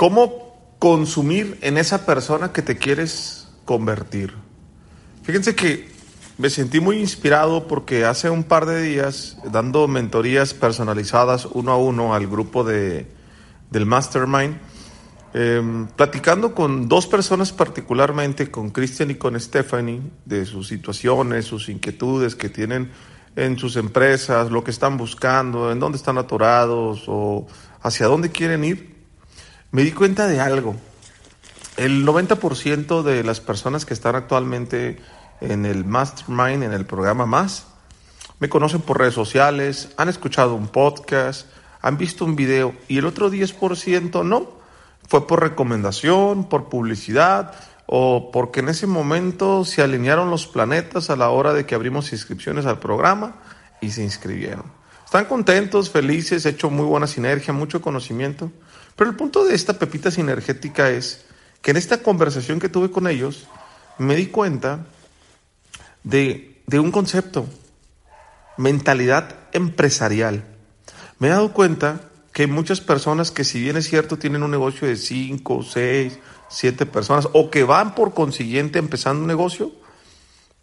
¿Cómo consumir en esa persona que te quieres convertir? Fíjense que me sentí muy inspirado porque hace un par de días, dando mentorías personalizadas uno a uno al grupo de, del Mastermind, em, platicando con dos personas particularmente, con Christian y con Stephanie, de sus situaciones, sus inquietudes que tienen en sus empresas, lo que están buscando, en dónde están atorados o hacia dónde quieren ir, me di cuenta de algo. El 90% de las personas que están actualmente en el Mastermind, en el programa Más, me conocen por redes sociales, han escuchado un podcast, han visto un video y el otro 10% no. Fue por recomendación, por publicidad o porque en ese momento se alinearon los planetas a la hora de que abrimos inscripciones al programa y se inscribieron. Están contentos, felices, he hecho muy buena sinergia, mucho conocimiento. Pero el punto de esta pepita sinergética es que en esta conversación que tuve con ellos, me di cuenta de, de un concepto, mentalidad empresarial. Me he dado cuenta que hay muchas personas que si bien es cierto tienen un negocio de 5, 6, 7 personas o que van por consiguiente empezando un negocio,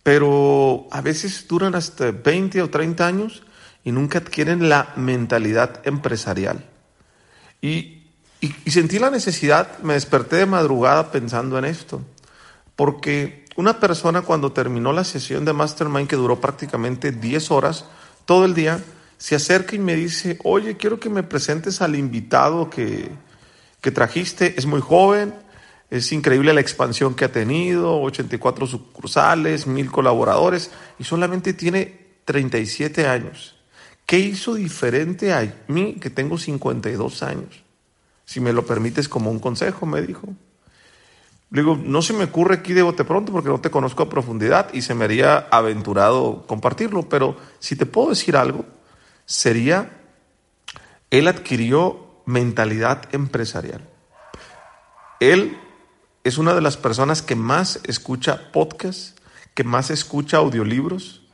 pero a veces duran hasta 20 o 30 años y nunca adquieren la mentalidad empresarial. Y, y, sentí la necesidad, me desperté de madrugada pensando en esto, porque una persona cuando terminó la sesión de Mastermind que duró prácticamente 10 horas, todo el día, se acerca y me dice, oye, quiero que me presentes al invitado que, que trajiste, es muy joven, es increíble la expansión que ha tenido, 84 sucursales, mil colaboradores y solamente tiene 37 años. ¿Qué hizo diferente a mí que tengo 52 años? Si me lo permites como un consejo, me dijo. Le digo, no se me ocurre aquí de bote pronto porque no te conozco a profundidad y se me haría aventurado compartirlo, pero si te puedo decir algo, sería, él adquirió mentalidad empresarial. Él es una de las personas que más escucha podcasts, que más escucha audiolibros.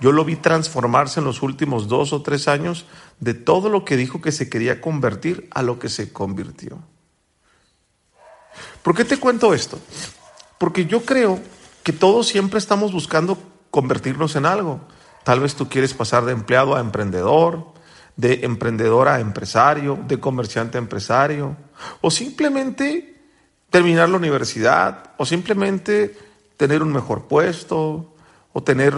Yo lo vi transformarse en los últimos dos o tres años de todo lo que dijo que se quería convertir a lo que se convirtió. ¿Por qué te cuento esto? Porque yo creo que todos siempre estamos buscando convertirnos en algo. Tal vez tú quieres pasar de empleado a emprendedor, de emprendedor a empresario, de comerciante a empresario, o simplemente terminar la universidad, o simplemente tener un mejor puesto, o tener,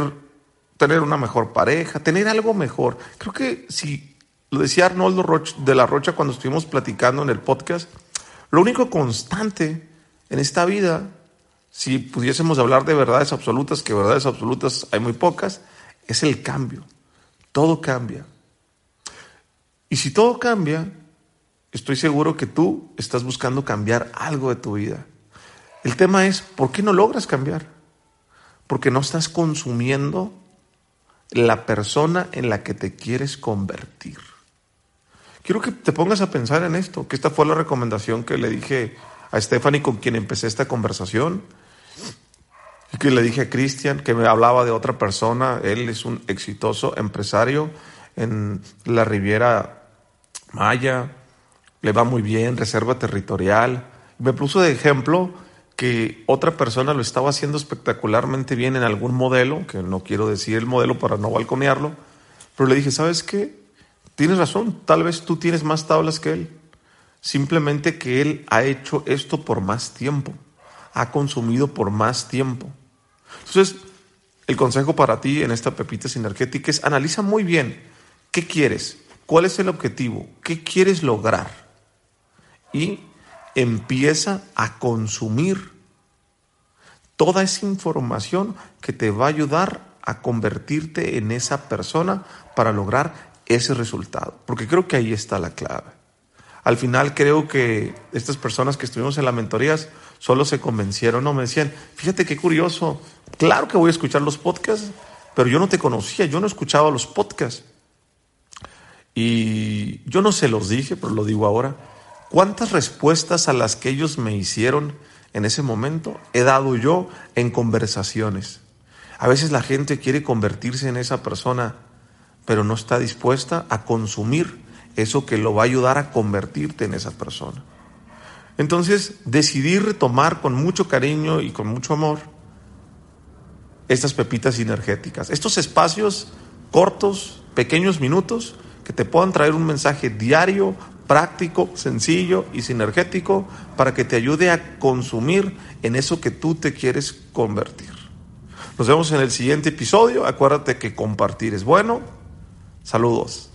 tener una mejor pareja, tener algo mejor. Creo que si lo decía Arnoldo Roch, de la Rocha cuando estuvimos platicando en el podcast, lo único constante en esta vida, si pudiésemos hablar de verdades absolutas, que verdades absolutas hay muy pocas, es el cambio. Todo cambia. Y si todo cambia, estoy seguro que tú estás buscando cambiar algo de tu vida. El tema es, ¿por qué no logras cambiar? Porque no estás consumiendo la persona en la que te quieres convertir. Quiero que te pongas a pensar en esto, que esta fue la recomendación que le dije a Stephanie con quien empecé esta conversación, y que le dije a Cristian, que me hablaba de otra persona, él es un exitoso empresario en la Riviera Maya, le va muy bien, reserva territorial. Me puso de ejemplo que otra persona lo estaba haciendo espectacularmente bien en algún modelo, que no quiero decir el modelo para no balconearlo, pero le dije, ¿sabes qué? Tienes razón, tal vez tú tienes más tablas que él. Simplemente que él ha hecho esto por más tiempo, ha consumido por más tiempo. Entonces, el consejo para ti en esta pepita sinergética es analiza muy bien qué quieres, cuál es el objetivo, qué quieres lograr y empieza a consumir toda esa información que te va a ayudar a convertirte en esa persona para lograr ese resultado, porque creo que ahí está la clave. Al final creo que estas personas que estuvimos en las mentorías solo se convencieron, no me decían, fíjate qué curioso, claro que voy a escuchar los podcasts, pero yo no te conocía, yo no escuchaba los podcasts. Y yo no se los dije, pero lo digo ahora. ¿Cuántas respuestas a las que ellos me hicieron en ese momento he dado yo en conversaciones? A veces la gente quiere convertirse en esa persona pero no está dispuesta a consumir eso que lo va a ayudar a convertirte en esa persona. Entonces decidí retomar con mucho cariño y con mucho amor estas pepitas sinergéticas, estos espacios cortos, pequeños minutos que te puedan traer un mensaje diario, práctico, sencillo y sinergético para que te ayude a consumir en eso que tú te quieres convertir. Nos vemos en el siguiente episodio. Acuérdate que compartir es bueno. Saludos.